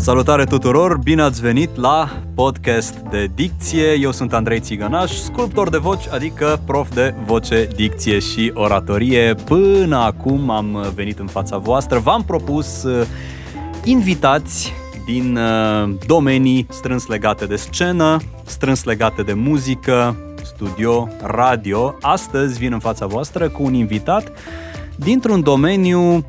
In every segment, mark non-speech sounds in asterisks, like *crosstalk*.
Salutare tuturor, bine ați venit la podcast de dicție. Eu sunt Andrei Țigănaș, sculptor de voci, adică prof de voce, dicție și oratorie. Până acum am venit în fața voastră, v-am propus uh, invitați din uh, domenii strâns legate de scenă, strâns legate de muzică, studio, radio. Astăzi vin în fața voastră cu un invitat dintr-un domeniu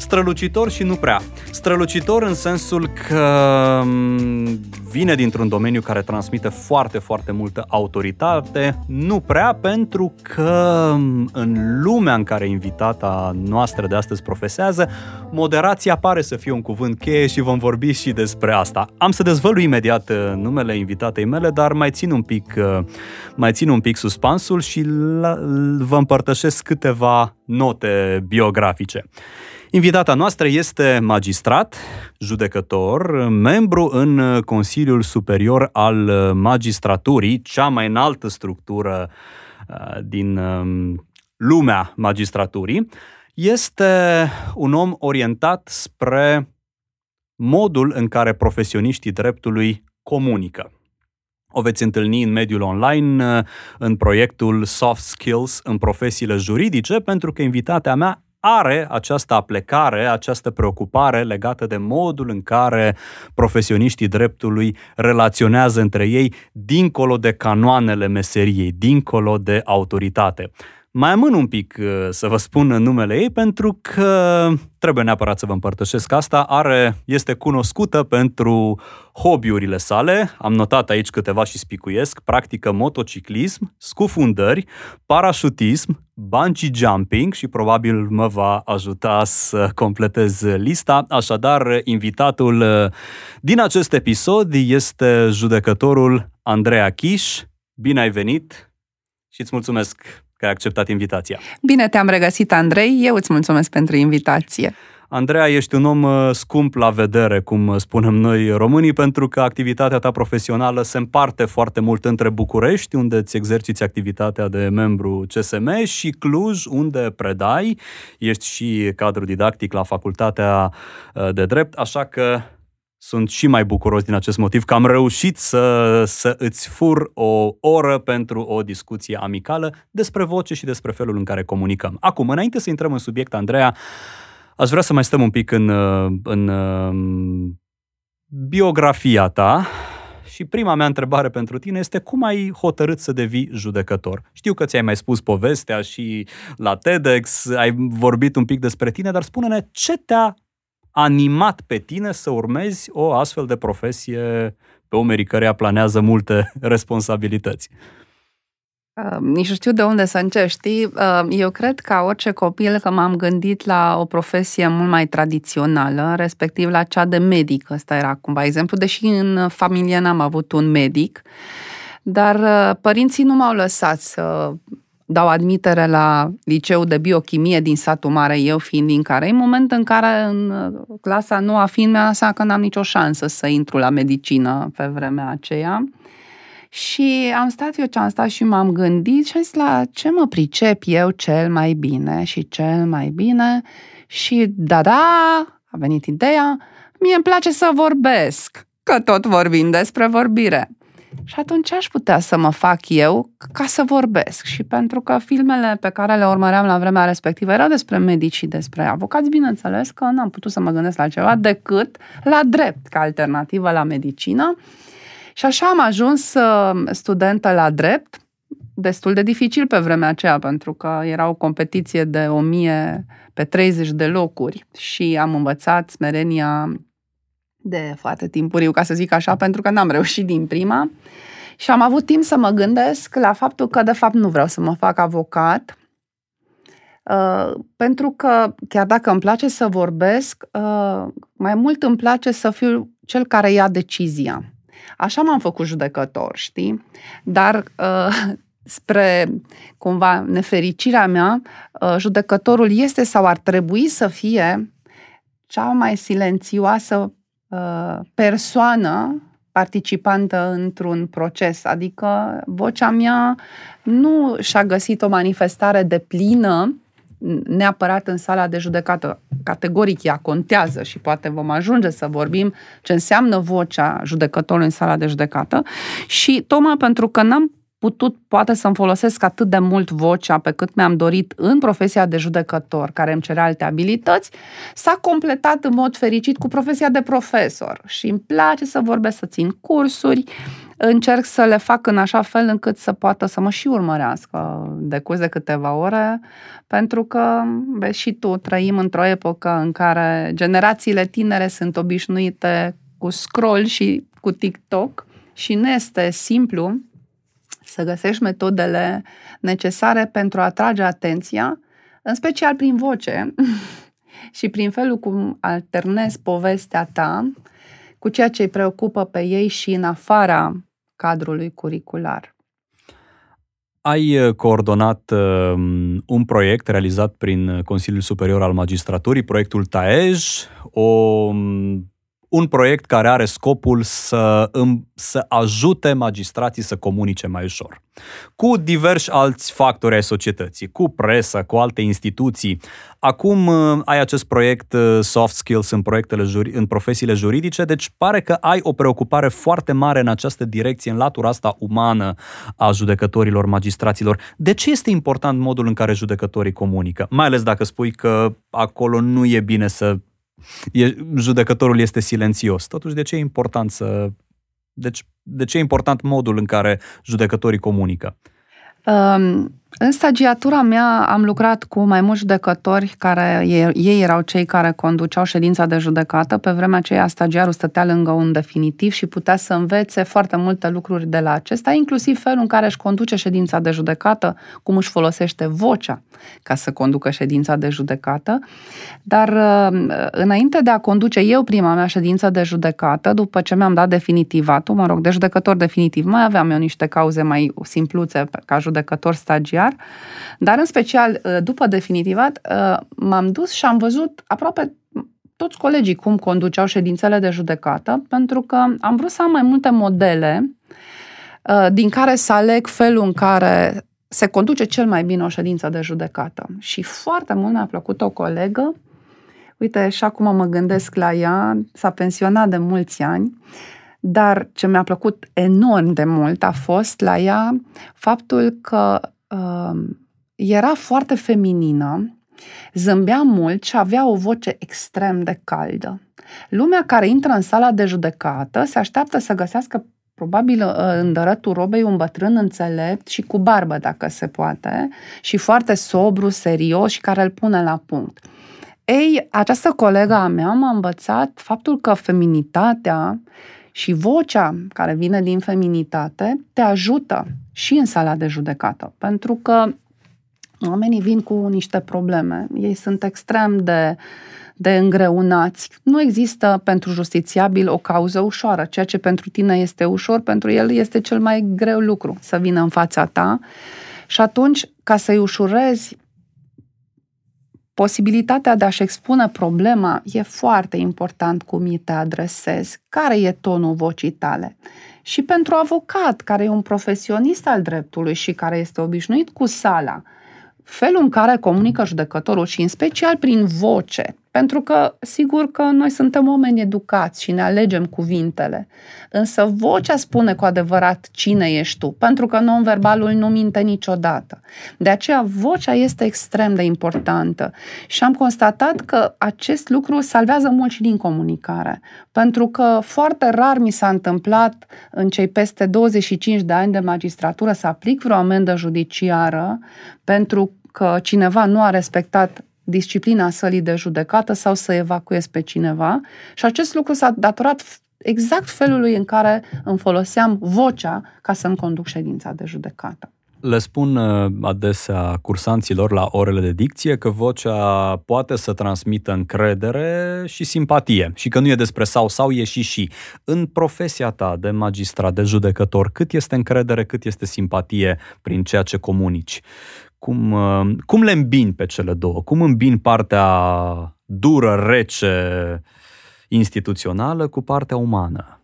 strălucitor și nu prea. Strălucitor în sensul că mm, vine dintr-un domeniu care transmite foarte, foarte multă autoritate, nu prea pentru că mm, în lumea în care invitata noastră de astăzi profesează, moderația pare să fie un cuvânt cheie și vom vorbi și despre asta. Am să dezvălui imediat uh, numele invitatei mele, dar mai țin un pic, uh, mai țin un pic suspansul și vă împărtășesc câteva note biografice. Invitata noastră este magistrat, judecător, membru în Consiliul Superior al Magistraturii, cea mai înaltă structură uh, din um, lumea magistraturii. Este un om orientat spre modul în care profesioniștii dreptului comunică. O veți întâlni în mediul online, uh, în proiectul Soft Skills în profesiile juridice, pentru că invitatea mea are această aplecare, această preocupare legată de modul în care profesioniștii dreptului relaționează între ei dincolo de canoanele meseriei, dincolo de autoritate. Mai amân un pic uh, să vă spun numele ei pentru că trebuie neapărat să vă împărtășesc asta. Are, este cunoscută pentru hobby-urile sale, am notat aici câteva și spicuiesc, practică motociclism, scufundări, parașutism, bungee jumping și probabil mă va ajuta să completez lista. Așadar, invitatul uh, din acest episod este judecătorul Andreea Chiș. Bine ai venit și îți mulțumesc că ai acceptat invitația. Bine te-am regăsit, Andrei. Eu îți mulțumesc pentru invitație. Andreea, ești un om uh, scump la vedere, cum spunem noi românii, pentru că activitatea ta profesională se împarte foarte mult între București, unde îți exerciți activitatea de membru CSM, și Cluj, unde predai. Ești și cadru didactic la Facultatea uh, de Drept, așa că sunt și mai bucuros din acest motiv că am reușit să, să îți fur o oră pentru o discuție amicală despre voce și despre felul în care comunicăm. Acum, înainte să intrăm în subiect, Andreea, aș vrea să mai stăm un pic în, în biografia ta și prima mea întrebare pentru tine este cum ai hotărât să devii judecător? Știu că ți-ai mai spus povestea și la TEDx, ai vorbit un pic despre tine, dar spune-ne ce te-a animat pe tine să urmezi o astfel de profesie pe umerii căreia planează multe *laughs* responsabilități? Uh, nici nu știu de unde să încep, știi? Uh, eu cred că orice copil că m-am gândit la o profesie mult mai tradițională, respectiv la cea de medic. Ăsta era cumva exemplu, deși în familie n-am avut un medic, dar uh, părinții nu m-au lăsat să dau admitere la liceu de biochimie din satul mare, eu fiind din care, în moment în care în uh, clasa noua fiind mi-a lăsat că n-am nicio șansă să intru la medicină pe vremea aceea. Și am stat eu ce am stat și m-am gândit și am zis la ce mă pricep eu cel mai bine și cel mai bine și da-da, a venit ideea, mie îmi place să vorbesc, că tot vorbim despre vorbire. Și atunci aș putea să mă fac eu ca să vorbesc. Și pentru că filmele pe care le urmăream la vremea respectivă erau despre medici și despre avocați, bineînțeles că n-am putut să mă gândesc la ceva decât la drept, ca alternativă la medicină. Și așa am ajuns uh, studentă la drept, destul de dificil pe vremea aceea, pentru că era o competiție de 1000 pe 30 de locuri și am învățat smerenia de foarte timpuriu, ca să zic așa, pentru că n-am reușit din prima. Și am avut timp să mă gândesc la faptul că, de fapt, nu vreau să mă fac avocat, uh, pentru că, chiar dacă îmi place să vorbesc, uh, mai mult îmi place să fiu cel care ia decizia. Așa m-am făcut judecător, știi? Dar uh, *laughs* spre cumva nefericirea mea, uh, judecătorul este sau ar trebui să fie cea mai silențioasă Uh, persoană participantă într-un proces, adică vocea mea nu și-a găsit o manifestare de plină neapărat în sala de judecată. Categoric ea contează și poate vom ajunge să vorbim ce înseamnă vocea judecătorului în sala de judecată și tocmai pentru că n-am putut poate să-mi folosesc atât de mult vocea pe cât mi-am dorit în profesia de judecător, care îmi cere alte abilități, s-a completat în mod fericit cu profesia de profesor. Și îmi place să vorbesc, să țin cursuri, încerc să le fac în așa fel încât să poată să mă și urmărească de curs de câteva ore, pentru că, vezi și tu, trăim într-o epocă în care generațiile tinere sunt obișnuite cu scroll și cu TikTok și nu este simplu să găsești metodele necesare pentru a atrage atenția, în special prin voce *laughs* și prin felul cum alternezi povestea ta cu ceea ce îi preocupă pe ei și în afara cadrului curricular. Ai uh, coordonat uh, un proiect realizat prin Consiliul Superior al Magistraturii, proiectul TAEJ, o um, un proiect care are scopul să, să ajute magistrații să comunice mai ușor. Cu diversi alți factori ai societății, cu presă, cu alte instituții. Acum uh, ai acest proiect uh, Soft Skills în, proiectele juri, în profesiile juridice, deci pare că ai o preocupare foarte mare în această direcție, în latura asta umană a judecătorilor, magistraților. De ce este important modul în care judecătorii comunică? Mai ales dacă spui că acolo nu e bine să e, judecătorul este silențios. Totuși, de ce e important să... Deci, de ce e important modul în care judecătorii comunică? Um, în stagiatura mea am lucrat cu mai mulți judecători care ei erau cei care conduceau ședința de judecată. Pe vremea aceea stagiarul stătea lângă un definitiv și putea să învețe foarte multe lucruri de la acesta, inclusiv felul în care își conduce ședința de judecată, cum își folosește vocea ca să conducă ședința de judecată. Dar uh, înainte de a conduce eu prima mea ședință de judecată, după ce mi-am dat definitivatul, mă rog, de judecător definitiv, mai aveam eu niște cauze mai simpluțe ca judecător stagiar, financiar, dar în special uh, după definitivat uh, m-am dus și am văzut aproape toți colegii cum conduceau ședințele de judecată, pentru că am vrut să am mai multe modele uh, din care să aleg felul în care se conduce cel mai bine o ședință de judecată. Și foarte mult mi-a plăcut o colegă, uite, și acum mă gândesc la ea, s-a pensionat de mulți ani, dar ce mi-a plăcut enorm de mult a fost la ea faptul că uh, era foarte feminină, zâmbea mult și avea o voce extrem de caldă. Lumea care intră în sala de judecată se așteaptă să găsească probabil uh, în dărătul robei un bătrân înțelept și cu barbă, dacă se poate, și foarte sobru, serios și care îl pune la punct. Ei, această colega a mea m-a învățat faptul că feminitatea și vocea care vine din feminitate te ajută și în sala de judecată, pentru că oamenii vin cu niște probleme, ei sunt extrem de de îngreunați. Nu există pentru justițiabil o cauză ușoară. Ceea ce pentru tine este ușor, pentru el este cel mai greu lucru să vină în fața ta. Și atunci, ca să-i ușurezi posibilitatea de a-și expune problema, e foarte important cum îi te adresezi, care e tonul vocii tale. Și pentru avocat, care e un profesionist al dreptului și care este obișnuit cu sala, felul în care comunică judecătorul și în special prin voce, pentru că, sigur că noi suntem oameni educați și ne alegem cuvintele, însă vocea spune cu adevărat cine ești tu, pentru că non-verbalul nu minte niciodată. De aceea, vocea este extrem de importantă. Și am constatat că acest lucru salvează mult și din comunicare, pentru că foarte rar mi s-a întâmplat în cei peste 25 de ani de magistratură să aplic vreo amendă judiciară pentru că cineva nu a respectat disciplina sălii de judecată sau să evacuez pe cineva și acest lucru s-a datorat exact felului în care îmi foloseam vocea ca să-mi conduc ședința de judecată. Le spun uh, adesea cursanților la orele de dicție că vocea poate să transmită încredere și simpatie și că nu e despre sau sau, e și și. În profesia ta de magistrat, de judecător, cât este încredere, cât este simpatie prin ceea ce comunici? Cum, uh, cum le îmbin pe cele două? Cum îmbin partea dură, rece, instituțională cu partea umană?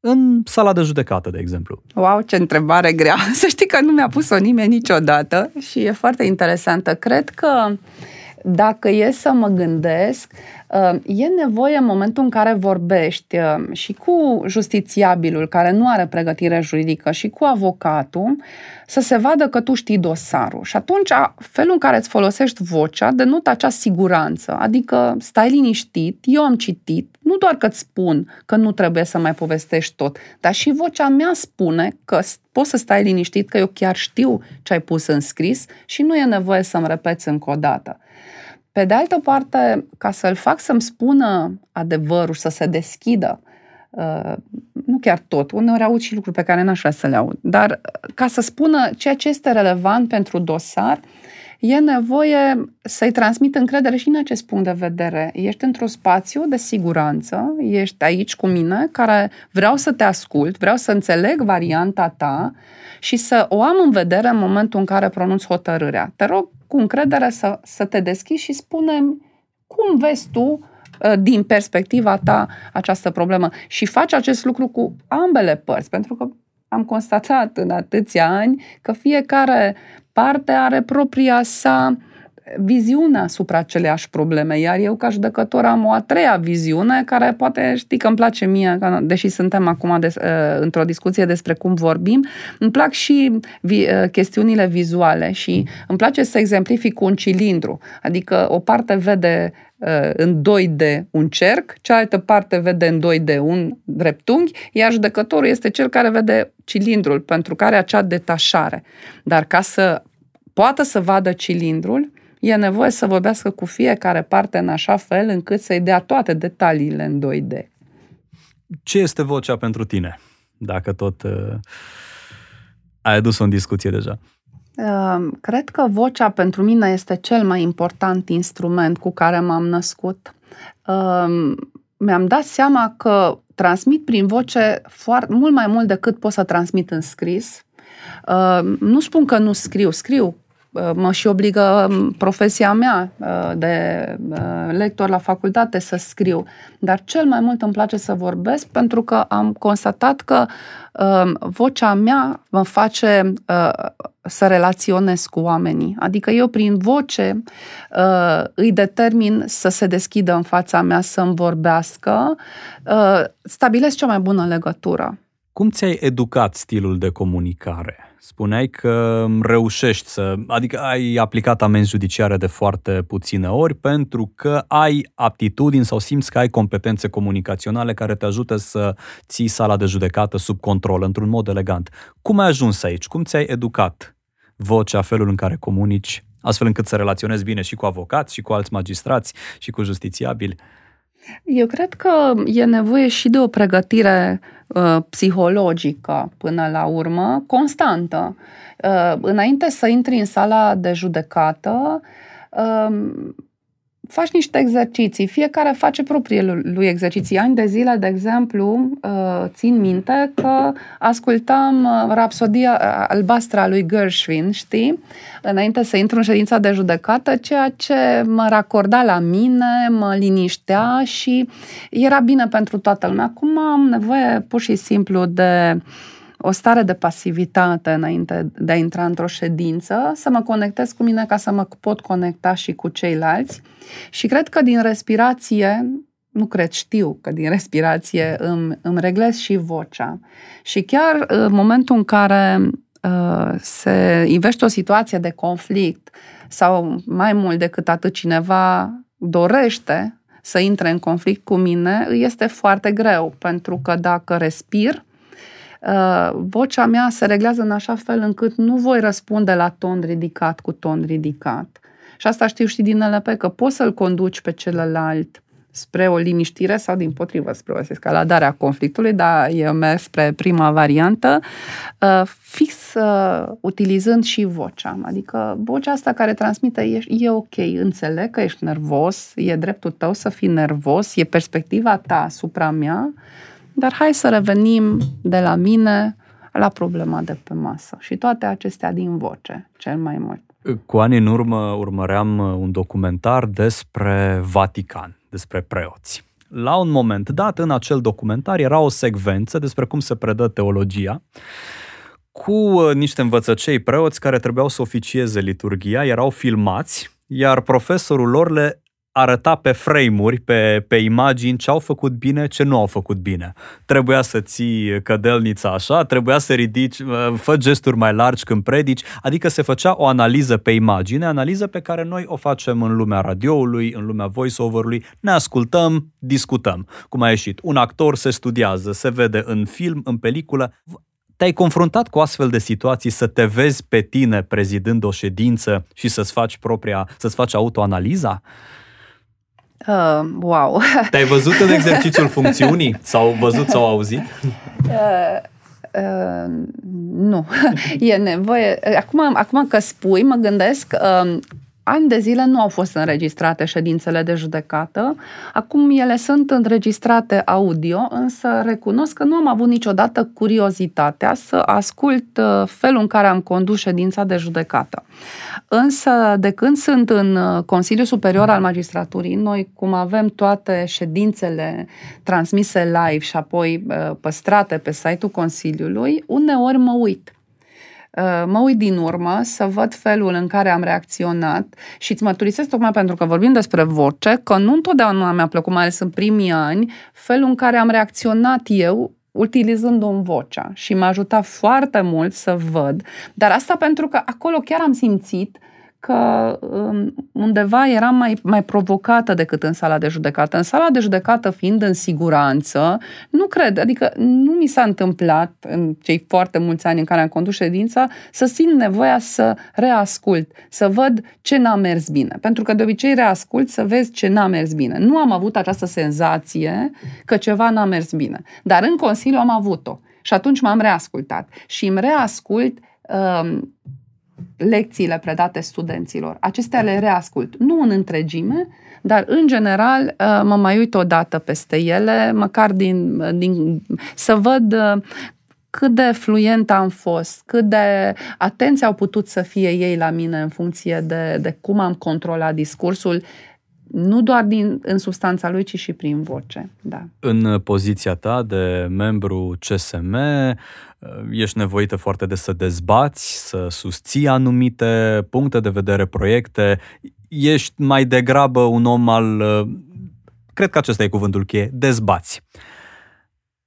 În sala de judecată, de exemplu. Wow, ce întrebare grea! *laughs* Să știi că nu mi-a pus-o nimeni niciodată și e foarte interesantă. Cred că dacă e să mă gândesc, uh, e nevoie în momentul în care vorbești uh, și cu justițiabilul care nu are pregătire juridică și cu avocatul să se vadă că tu știi dosarul. Și atunci felul în care îți folosești vocea denotă acea siguranță, adică stai liniștit, eu am citit, nu doar că îți spun că nu trebuie să mai povestești tot, dar și vocea mea spune că poți să stai liniștit că eu chiar știu ce ai pus în scris și nu e nevoie să-mi repeți încă o dată. Pe de altă parte, ca să-l fac să-mi spună adevărul, să se deschidă, uh, nu chiar tot, uneori aud și lucruri pe care n-aș vrea să le aud, dar ca să spună ceea ce este relevant pentru dosar, e nevoie să-i transmit încredere și în acest punct de vedere. Ești într-un spațiu de siguranță, ești aici cu mine, care vreau să te ascult, vreau să înțeleg varianta ta și să o am în vedere în momentul în care pronunț hotărârea. Te rog cu încredere să, să te deschizi și spune cum vezi tu uh, din perspectiva ta această problemă. Și faci acest lucru cu ambele părți, pentru că am constatat în atâția ani că fiecare parte are propria sa viziune asupra aceleași probleme, iar eu ca judecător am o a treia viziune care poate știi că îmi place mie, că, deși suntem acum des, uh, într-o discuție despre cum vorbim, îmi plac și vi, uh, chestiunile vizuale și îmi place să exemplific cu un cilindru, adică o parte vede uh, în 2D un cerc, cealaltă parte vede în 2D un dreptunghi, iar judecătorul este cel care vede cilindrul, pentru care acea detașare. Dar ca să poată să vadă cilindrul, e nevoie să vorbească cu fiecare parte în așa fel încât să-i dea toate detaliile în 2D. Ce este vocea pentru tine? Dacă tot uh, ai adus-o în discuție deja. Uh, cred că vocea pentru mine este cel mai important instrument cu care m-am născut. Uh, mi-am dat seama că transmit prin voce foarte, mult mai mult decât pot să transmit în scris. Uh, nu spun că nu scriu, scriu Uh, mă și obligă um, profesia mea uh, de uh, lector la facultate să scriu. Dar cel mai mult îmi place să vorbesc pentru că am constatat că um, vocea mea mă face să relaționez cu oamenii. Adică eu prin voce îi determin să se deschidă în fața mea, să-mi vorbească, stabilesc cea mai bună legătură. Cum ți-ai educat stilul de comunicare? Spuneai că reușești să, adică ai aplicat amenzi judiciare de foarte puține ori pentru că ai aptitudini sau simți că ai competențe comunicaționale care te ajută să ții sala de judecată sub control într-un mod elegant. Cum ai ajuns aici? Cum ți-ai educat vocea, felul în care comunici, astfel încât să relaționezi bine și cu avocați, și cu alți magistrați, și cu justițiabili? Eu cred că e nevoie și de o pregătire uh, psihologică până la urmă, constantă. Uh, înainte să intri în sala de judecată, uh, faci niște exerciții, fiecare face propriile lui exerciții. Ani de zile, de exemplu, uh, țin minte că ascultam uh, Rapsodia uh, albastră a lui Gershwin, știi, înainte să intru în ședința de judecată, ceea ce mă racorda la mine, mă liniștea și era bine pentru toată lumea. Acum am nevoie pur și simplu de o stare de pasivitate înainte de a intra într-o ședință, să mă conectez cu mine ca să mă pot conecta și cu ceilalți. Și cred că din respirație, nu cred, știu că din respirație îmi, îmi reglez și vocea. Și chiar în momentul în care uh, se ivește o situație de conflict sau mai mult decât atât cineva dorește să intre în conflict cu mine, este foarte greu, pentru că dacă respir, Uh, vocea mea se reglează în așa fel încât nu voi răspunde la ton ridicat cu ton ridicat. Și asta știu și din LP, că poți să-l conduci pe celălalt spre o liniștire sau din potrivă spre o escaladare a conflictului, dar eu merg spre prima variantă, uh, fix uh, utilizând și vocea. Adică vocea asta care transmite e, e ok, înțeleg că ești nervos, e dreptul tău să fii nervos, e perspectiva ta asupra mea, dar hai să revenim de la mine la problema de pe masă și toate acestea din voce, cel mai mult. Cu ani în urmă urmăream un documentar despre Vatican, despre preoți. La un moment dat, în acel documentar, era o secvență despre cum se predă teologia, cu uh, niște învățăcei preoți care trebuiau să oficieze liturgia, erau filmați iar profesorul lor le arăta pe frame-uri, pe, pe imagini ce au făcut bine, ce nu au făcut bine. Trebuia să ții cădelnița așa, trebuia să ridici, uh, fă gesturi mai largi când predici, adică se făcea o analiză pe imagine, analiză pe care noi o facem în lumea radioului, în lumea voice-over-ului, ne ascultăm, discutăm. Cum a ieșit, un actor se studiază, se vede în film, în peliculă, te-ai confruntat cu astfel de situații să te vezi pe tine prezidând o ședință și să-ți faci propria, să-ți faci autoanaliza? Uh, wow! *laughs* Te-ai văzut în exercițiul funcțiunii? Sau văzut sau auzit? Uh, uh, nu. *laughs* e nevoie. Acum, acum că spui, mă gândesc, uh, ani de zile nu au fost înregistrate ședințele de judecată. Acum ele sunt înregistrate audio, însă recunosc că nu am avut niciodată curiozitatea să ascult uh, felul în care am condus ședința de judecată. Însă, de când sunt în uh, Consiliul Superior al Magistraturii, noi, cum avem toate ședințele transmise live și apoi uh, păstrate pe site-ul Consiliului, uneori mă uit Uh, mă uit din urmă să văd felul în care am reacționat și îți mărturisesc tocmai pentru că vorbim despre voce, că nu întotdeauna mi-a plăcut, mai ales în primii ani, felul în care am reacționat eu utilizând-o vocea și m-a ajutat foarte mult să văd, dar asta pentru că acolo chiar am simțit că um, undeva eram mai, mai provocată decât în sala de judecată. În sala de judecată, fiind în siguranță, nu cred, adică nu mi s-a întâmplat în cei foarte mulți ani în care am condus ședința să simt nevoia să reascult, să văd ce n-a mers bine. Pentru că de obicei reascult să vezi ce n-a mers bine. Nu am avut această senzație că ceva n-a mers bine. Dar în Consiliu am avut-o. Și atunci m-am reascultat. Și îmi reascult um, lecțiile predate studenților. Acestea le reascult, nu în întregime, dar în general uh, mă mai uit o dată peste ele, măcar din, din, să văd uh, cât de fluent am fost, cât de atenți au putut să fie ei la mine în funcție de, de cum am controlat discursul, nu doar din, în substanța lui, ci și prin voce. Da. În poziția ta de membru CSM, Uh, ești nevoită foarte des să dezbați, să susții anumite puncte de vedere, proiecte. Ești mai degrabă un om al... Uh, cred că acesta e cuvântul cheie, dezbați.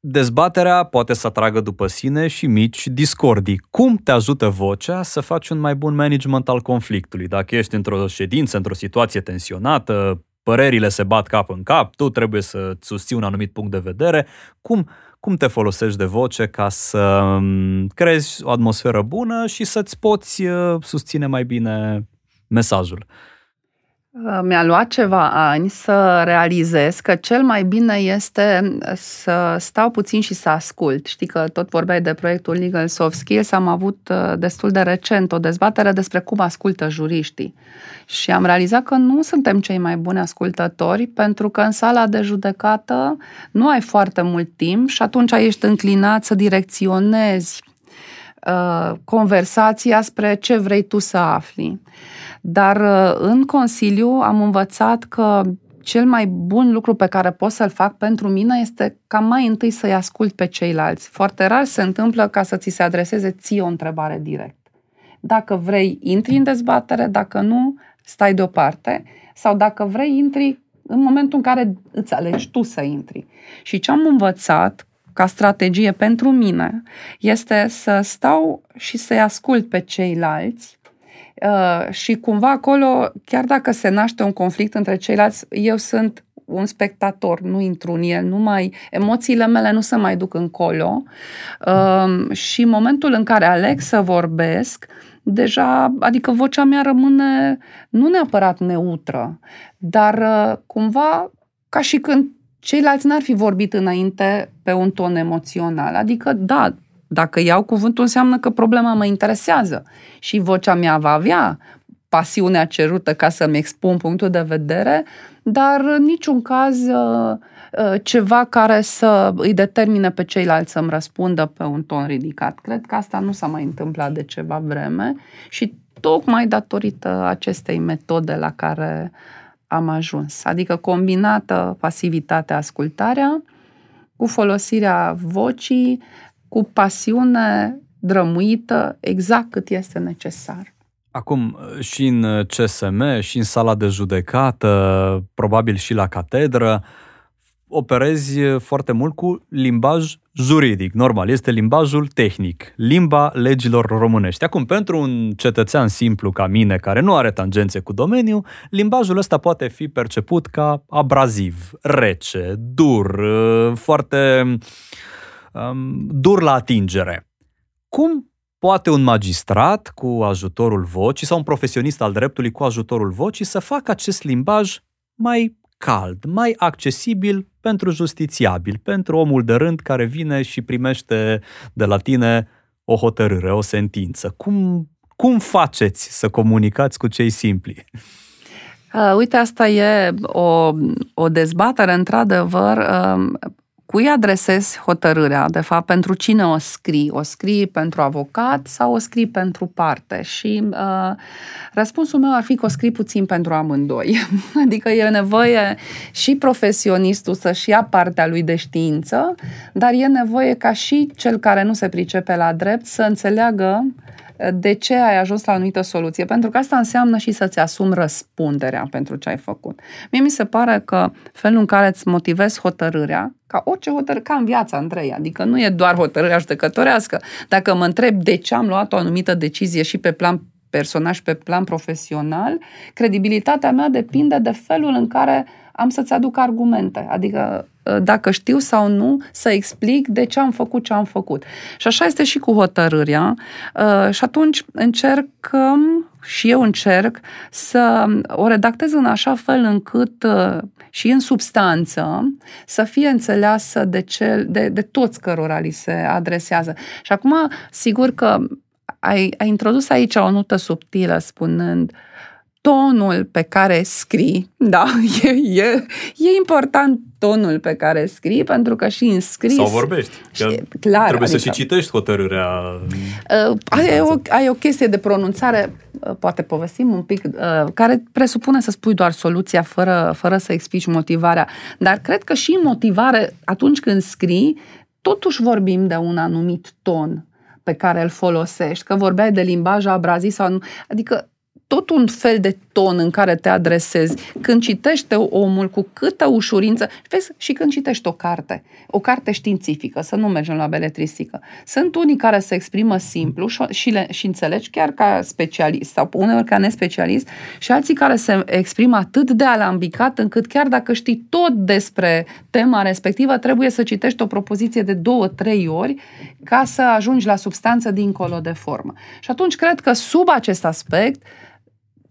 Dezbaterea poate să atragă după sine și mici discordii. Cum te ajută vocea să faci un mai bun management al conflictului? Dacă ești într-o ședință, într-o situație tensionată, părerile se bat cap în cap, tu trebuie să susții un anumit punct de vedere, cum, cum te folosești de voce ca să mm, creezi o atmosferă bună și să-ți poți uh, susține mai bine mesajul. Uh, mi-a luat ceva ani să realizez că cel mai bine este să stau puțin și să ascult. Știi că tot vorbeai de proiectul Legal Soft Skills, am avut uh, destul de recent o dezbatere despre cum ascultă juriștii. Și am realizat că nu suntem cei mai buni ascultători pentru că în sala de judecată nu ai foarte mult timp și atunci ești înclinat să direcționezi uh, conversația spre ce vrei tu să afli. Dar uh, în Consiliu am învățat că cel mai bun lucru pe care pot să-l fac pentru mine este ca mai întâi să-i ascult pe ceilalți. Foarte rar se întâmplă ca să ți se adreseze ție o întrebare direct. Dacă vrei, intri în dezbatere, dacă nu, stai deoparte. Sau dacă vrei, intri în momentul în care îți alegi tu să intri. Și ce am învățat ca strategie pentru mine este să stau și să-i ascult pe ceilalți Uh, și cumva acolo, chiar dacă se naște un conflict între ceilalți, eu sunt un spectator, nu intru în el, nu mai, emoțiile mele nu se mai duc încolo. Uh, și în momentul în care aleg să vorbesc, deja, adică vocea mea rămâne nu neapărat neutră, dar uh, cumva ca și când ceilalți n-ar fi vorbit înainte pe un ton emoțional. Adică, da, dacă iau cuvântul, înseamnă că problema mă interesează și vocea mea va avea pasiunea cerută ca să-mi expun punctul de vedere, dar în niciun caz uh, uh, ceva care să îi determine pe ceilalți să-mi răspundă pe un ton ridicat. Cred că asta nu s-a mai întâmplat de ceva vreme și tocmai datorită acestei metode la care am ajuns. Adică combinată pasivitatea, ascultarea, cu folosirea vocii, cu pasiune drămuită exact cât este necesar. Acum, și în CSM, și în sala de judecată, probabil și la catedră, operezi foarte mult cu limbaj juridic. Normal, este limbajul tehnic, limba legilor românești. Acum, pentru un cetățean simplu ca mine, care nu are tangențe cu domeniul, limbajul ăsta poate fi perceput ca abraziv, rece, dur, foarte um, dur la atingere. Cum poate un magistrat cu ajutorul vocii sau un profesionist al dreptului cu ajutorul vocii să facă acest limbaj mai cald, mai accesibil pentru justițiabil, pentru omul de rând care vine și primește de la tine o hotărâre, o sentință. Cum, cum faceți să comunicați cu cei simpli? Uh, uite, asta e o, o dezbatere, într-adevăr, uh, cui adresezi hotărârea, de fapt, pentru cine o scrii? O scrii pentru avocat sau o scrii pentru parte? Și uh, răspunsul meu ar fi că o scrii puțin pentru amândoi. *laughs* adică e nevoie și profesionistul să-și ia partea lui de știință, dar e nevoie ca și cel care nu se pricepe la drept să înțeleagă de ce ai ajuns la o anumită soluție, pentru că asta înseamnă și să-ți asumi răspunderea pentru ce ai făcut. Mie mi se pare că felul în care îți motivezi hotărârea, ca orice hotărâre, ca în viața, Andrei, adică nu e doar hotărârea judecătorească. Dacă mă întreb de ce am luat o anumită decizie și pe plan personal și pe plan profesional, credibilitatea mea depinde de felul în care am să-ți aduc argumente. Adică ă, dacă știu sau nu, să explic de ce am făcut ce am făcut. Și așa este și cu hotărârea. Ă, și atunci încercăm și eu încerc să o redactez în așa fel încât ă, și în substanță să fie înțeleasă de, cel, de, de toți cărora li se adresează. Și acum, sigur că ai, ai introdus aici o notă subtilă spunând uh, tonul pe care scrii, da, *laughs* e, e, e important tonul pe care scrii, pentru că și în scris... Sau vorbești. Și, clar, trebuie adică, să și citești hotărârea. Uh, ai, o, ai o chestie de pronunțare, uh, poate povestim un pic, uh, care presupune să spui doar soluția fără, fără să explici motivarea. Dar cred că și motivare, atunci când scrii, totuși vorbim de un anumit ton pe care îl folosești, că vorbeai de limbaj abraziv sau nu. Adică tot un fel de ton în care te adresezi. Când citește omul cu câtă ușurință, vezi, și când citești o carte, o carte științifică, să nu mergem la beletristică, sunt unii care se exprimă simplu și, și, le, și înțelegi chiar ca specialist sau uneori ca nespecialist și alții care se exprimă atât de alambicat încât chiar dacă știi tot despre tema respectivă, trebuie să citești o propoziție de două, trei ori ca să ajungi la substanță dincolo de formă. Și atunci cred că sub acest aspect,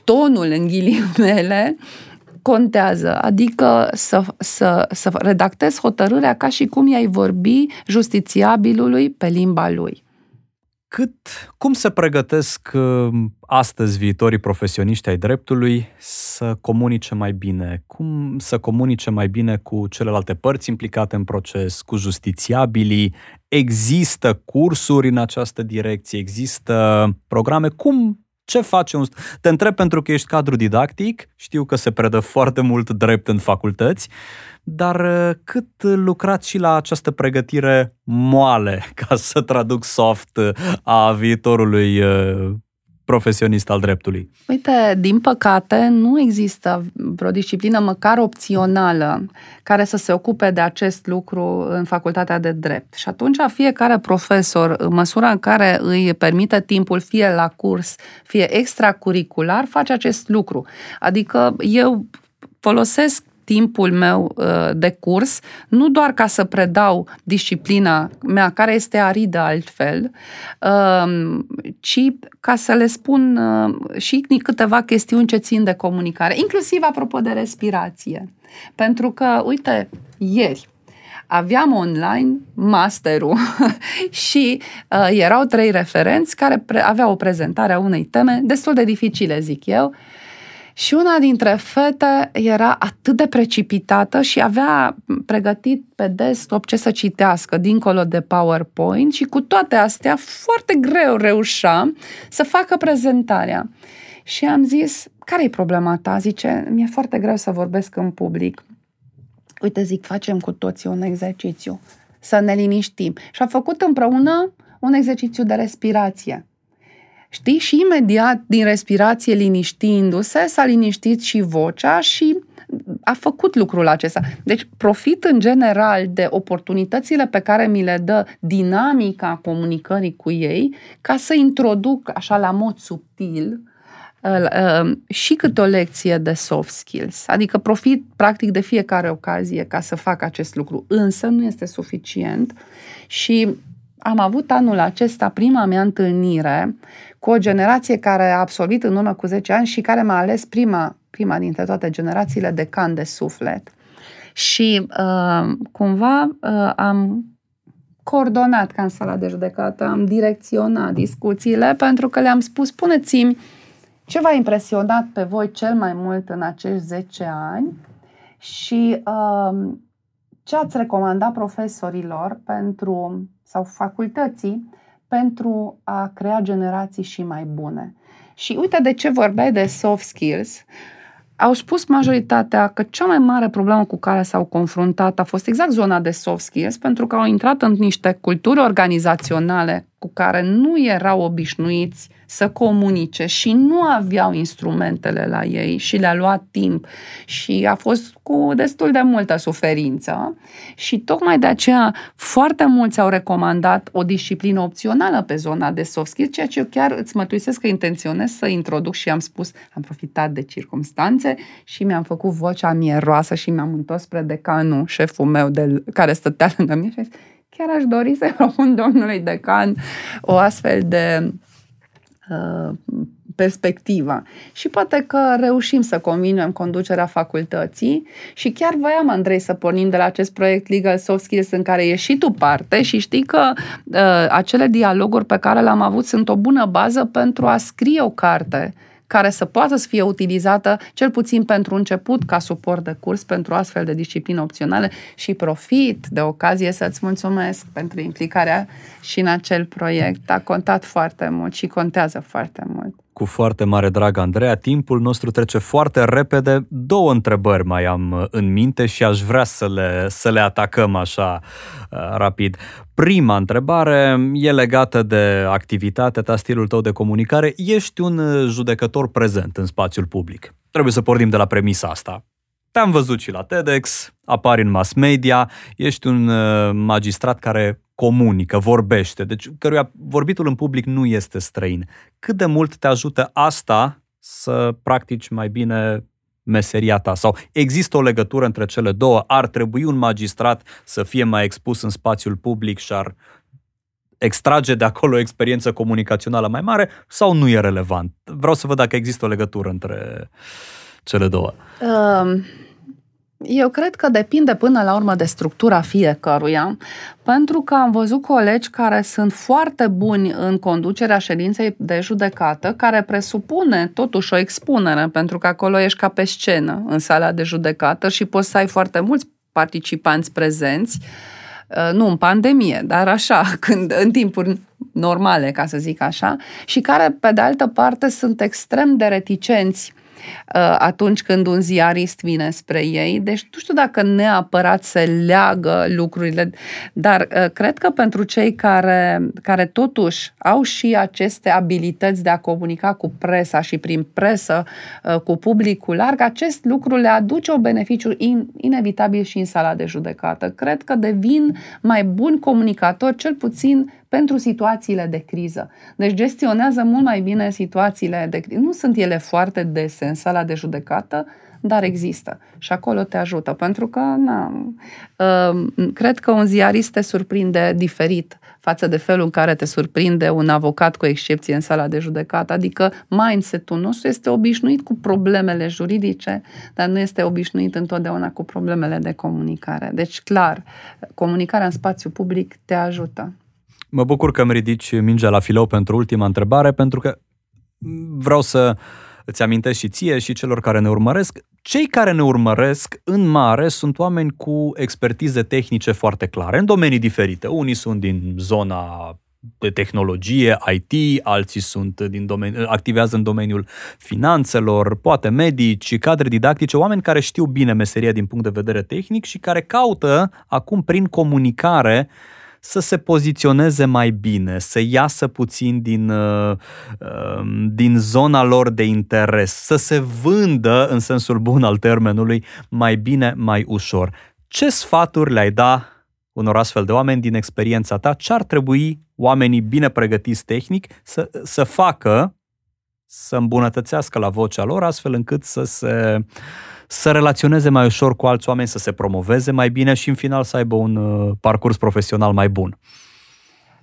tonul în ghilimele contează, adică să, să, să redactezi hotărârea ca și cum i-ai vorbi justițiabilului pe limba lui. Cât, cum se pregătesc uh, astăzi viitorii profesioniști ai dreptului să comunice mai bine? Cum să comunice mai bine cu celelalte părți implicate în proces, cu justițiabilii? Există cursuri în această direcție? Există programe? Cum ce face un... Te întreb pentru că ești cadru didactic, știu că se predă foarte mult drept în facultăți, dar uh, cât lucrați și la această pregătire moale, *laughs* ca să traduc soft, uh, a viitorului uh, profesionist al dreptului? Uite, din păcate, nu există vreo disciplină măcar opțională care să se ocupe de acest lucru în facultatea de drept. Și atunci fiecare profesor, în măsura în care îi permite timpul, fie la curs, fie extracurricular, face acest lucru. Adică eu folosesc timpul meu uh, de curs, nu doar ca să predau disciplina mea, care este aridă altfel, um, ci ca să le spun uh, și câteva chestiuni ce țin de comunicare, inclusiv apropo de respirație. Pentru că, uite, ieri, aveam online masterul *laughs* și uh, erau trei referenți care pre- aveau o prezentare a unei teme destul de dificile, zic eu, și una dintre fete era atât de precipitată și avea pregătit pe desktop ce să citească dincolo de PowerPoint și cu toate astea foarte greu reușea să facă prezentarea. Și am zis, care e problema ta? Zice, mi-e foarte greu să vorbesc în public. Uite, zic, facem cu toții un exercițiu, să ne liniștim. Și am făcut împreună un exercițiu de respirație Știi? Și imediat, din respirație liniștindu-se, s-a liniștit și vocea și a făcut lucrul acesta. Deci profit în general de oportunitățile pe care mi le dă dinamica comunicării cu ei ca să introduc așa la mod subtil și câte o lecție de soft skills. Adică profit practic de fiecare ocazie ca să fac acest lucru. Însă nu este suficient și am avut anul acesta prima mea întâlnire cu o generație care a absolvit în urmă cu 10 ani și care m-a ales prima, prima dintre toate generațiile de can de suflet. Și uh, cumva uh, am coordonat ca în sala de judecată, am direcționat discuțiile pentru că le-am spus, spuneți-mi ce v-a impresionat pe voi cel mai mult în acești 10 ani și uh, ce ați recomanda profesorilor pentru sau facultății pentru a crea generații și mai bune. Și uite de ce vorbeai de soft skills. Au spus majoritatea că cea mai mare problemă cu care s-au confruntat a fost exact zona de soft skills, pentru că au intrat în niște culturi organizaționale cu care nu erau obișnuiți să comunice. Și nu aveau instrumentele la ei și le-a luat timp. Și a fost cu destul de multă suferință. Și tocmai de aceea foarte mulți au recomandat o disciplină opțională pe zona de soft skills, ceea ce eu chiar îți mătuisesc că intenționez să introduc și am spus, am profitat de circumstanțe și mi-am făcut vocea mieroasă și mi-am întors spre decanul, șeful meu de, care stătea lângă mine și a zis, chiar aș dori să-i propun domnului decan o astfel de uh, perspectivă. Și poate că reușim să convinem conducerea facultății și chiar voiam, Andrei, să pornim de la acest proiect Legal Soft Skills în care ești și tu parte și știi că uh, acele dialoguri pe care le-am avut sunt o bună bază pentru a scrie o carte care să poată să fie utilizată cel puțin pentru început ca suport de curs pentru astfel de discipline opționale și profit de ocazie să-ți mulțumesc pentru implicarea și în acel proiect. A contat foarte mult și contează foarte mult. Cu foarte mare drag, Andreea, timpul nostru trece foarte repede. Două întrebări mai am în minte și aș vrea să le, să le atacăm așa uh, rapid. Prima întrebare e legată de activitatea ta, stilul tău de comunicare. Ești un uh, judecător prezent în spațiul public. Trebuie să pornim de la premisa asta. Te-am văzut și la TEDx, apari în mass media, ești un uh, magistrat care comunică, vorbește, deci căruia vorbitul în public nu este străin. Cât de mult te ajută asta să practici mai bine meseria ta? Sau există o legătură între cele două? Ar trebui un magistrat să fie mai expus în spațiul public și ar extrage de acolo o experiență comunicațională mai mare sau nu e relevant? Vreau să văd dacă există o legătură între cele două. Um, eu cred că depinde până la urmă de structura fiecăruia, pentru că am văzut colegi care sunt foarte buni în conducerea ședinței de judecată, care presupune totuși o expunere, pentru că acolo ești ca pe scenă în sala de judecată și poți să ai foarte mulți participanți prezenți, uh, nu în pandemie, dar așa, *laughs* când în timpuri normale, ca să zic așa, și care, pe de altă parte, sunt extrem de reticenți Uh, atunci când un ziarist vine spre ei. Deci nu știu dacă neapărat se leagă lucrurile, dar uh, cred că pentru cei care, care totuși au și aceste abilități de a comunica cu presa și prin presă uh, cu publicul larg, acest lucru le aduce un beneficiu in, inevitabil și în sala de judecată. Cred că devin mai buni comunicatori, cel puțin pentru situațiile de criză. Deci gestionează mult mai bine situațiile de criză. Nu sunt ele foarte dese în sala de judecată, dar există și acolo te ajută, pentru că na, uh, cred că un ziarist te surprinde diferit față de felul în care te surprinde un avocat cu excepție în sala de judecată, adică mindset-ul nostru este obișnuit cu problemele juridice, dar nu este obișnuit întotdeauna cu problemele de comunicare. Deci, clar, comunicarea în spațiu public te ajută. Mă bucur că îmi ridici mingea la filou pentru ultima întrebare, pentru că vreau să îți amintesc și ție și celor care ne urmăresc. Cei care ne urmăresc, în mare, sunt oameni cu expertize tehnice foarte clare, în domenii diferite. Unii sunt din zona de tehnologie, IT, alții sunt din domeni, activează în domeniul finanțelor, poate medici, cadre didactice, oameni care știu bine meseria din punct de vedere tehnic și care caută acum prin comunicare uh, să se poziționeze mai bine, să iasă puțin din, uh, um, din zona lor de interes, să se vândă, în sensul bun al termenului, mai bine, mai ușor. Ce sfaturi le-ai da unor astfel de oameni din experiența ta? Ce ar trebui oamenii bine pregătiți tehnic să, să facă, să îmbunătățească la vocea lor, astfel încât să se să relaționeze mai ușor cu alți oameni, să se promoveze mai bine și în final să aibă un uh, parcurs profesional mai bun.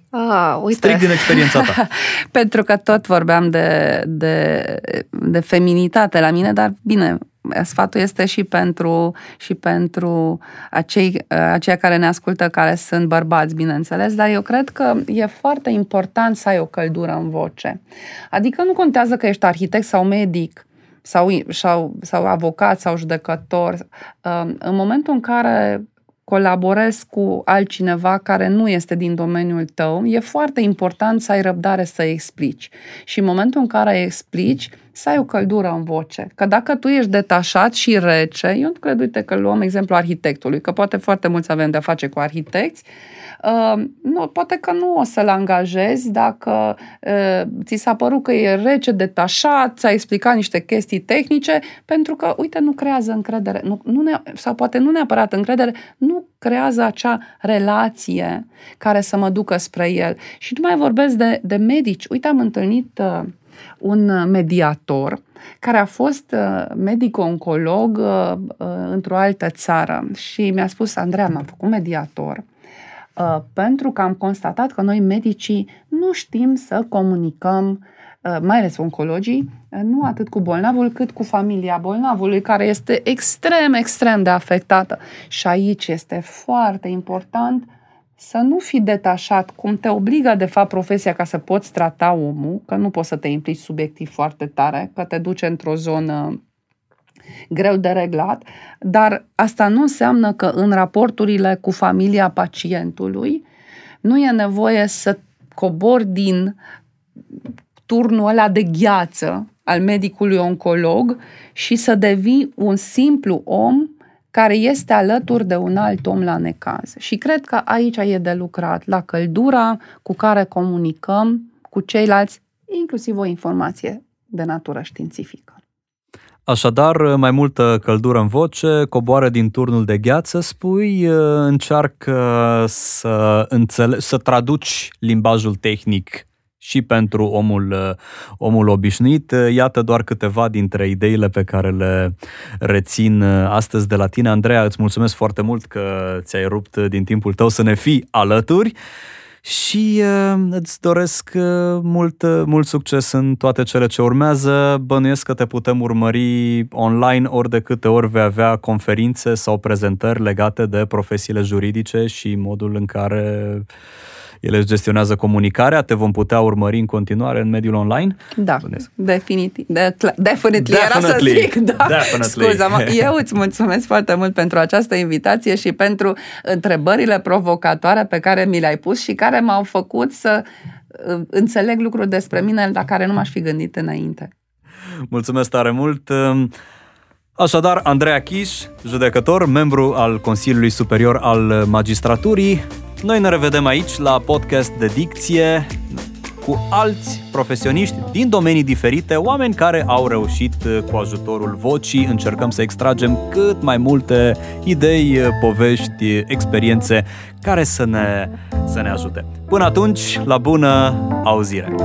Ah, uite. Strict din experiența ta. *laughs* Pentru că tot vorbeam de, de, de feminitate la mine, dar bine, sfatul este și pentru, și pentru acei, aceia care ne ascultă, care sunt bărbați, bineînțeles, dar eu cred că e foarte important să ai o căldură în voce. Adică nu contează că ești arhitect sau medic, sau, sau, sau avocat sau judecător. Um, în momentul în care colaborezi cu altcineva care nu este din domeniul tău, e foarte important să ai răbdare să explici. Și în momentul în care explici, să ai o căldură în voce. Că dacă tu ești detașat și rece, eu nu cred, uite că luăm exemplu arhitectului, că poate foarte mulți avem de-a face cu arhitecți, uh, nu, poate că nu o să-l angajezi dacă uh, ți s-a părut că e rece, detașat, ți-a explicat niște chestii tehnice, pentru că, uite, nu creează încredere, nu, nu ne, sau poate nu neapărat încredere, nu creează acea relație care să mă ducă spre el. Și nu mai vorbesc de, de medici. Uite, am întâlnit uh, un mediator care a fost uh, medic-oncolog uh, uh, într-o altă țară și mi-a spus, Andreea, m-am făcut mediator pentru că am constatat că noi medicii nu știm să comunicăm mai ales oncologii, nu atât cu bolnavul, cât cu familia bolnavului, care este extrem, extrem de afectată. Și aici este foarte important să nu fii detașat, cum te obligă de fapt profesia ca să poți trata omul, că nu poți să te implici subiectiv foarte tare, că te duce într-o zonă greu de reglat, dar asta nu înseamnă că în raporturile cu familia pacientului nu e nevoie să cobori din turnul ăla de gheață al medicului oncolog și să devii un simplu om care este alături de un alt om la necaz. Și cred că aici e de lucrat, la căldura cu care comunicăm cu ceilalți, inclusiv o informație de natură științifică. Așadar, mai multă căldură în voce, coboară din turnul de gheață, spui, încearcă să, înțele- să traduci limbajul tehnic și pentru omul, uh, omul obișnuit. Uh, iată doar câteva dintre ideile pe care le rețin uh, astăzi de la tine. Andreea, îți mulțumesc foarte mult că ți-ai rupt din timpul tău să ne fii alături și uh, îți doresc uh, mult, uh, mult succes în toate cele ce urmează. Bănuiesc că te putem urmări online ori de câte ori vei avea conferințe sau prezentări legate de profesiile juridice și modul în care ele își gestionează comunicarea, te vom putea urmări în continuare în mediul online? Da, definitiv. De, definitely, era să zic. Da. Scuza, eu îți mulțumesc foarte mult pentru această invitație și pentru întrebările provocatoare pe care mi le-ai pus și care m-au făcut să uh, înțeleg lucruri despre mine la care nu m-aș fi gândit înainte. Mulțumesc tare mult! Așadar, Andreea Chiș, judecător, membru al Consiliului Superior al Magistraturii, noi ne revedem aici la podcast de dicție cu alți profesioniști din domenii diferite, oameni care au reușit cu ajutorul vocii. Încercăm să extragem cât mai multe idei, povești, experiențe care să ne, să ne ajute. Până atunci, la bună auzire!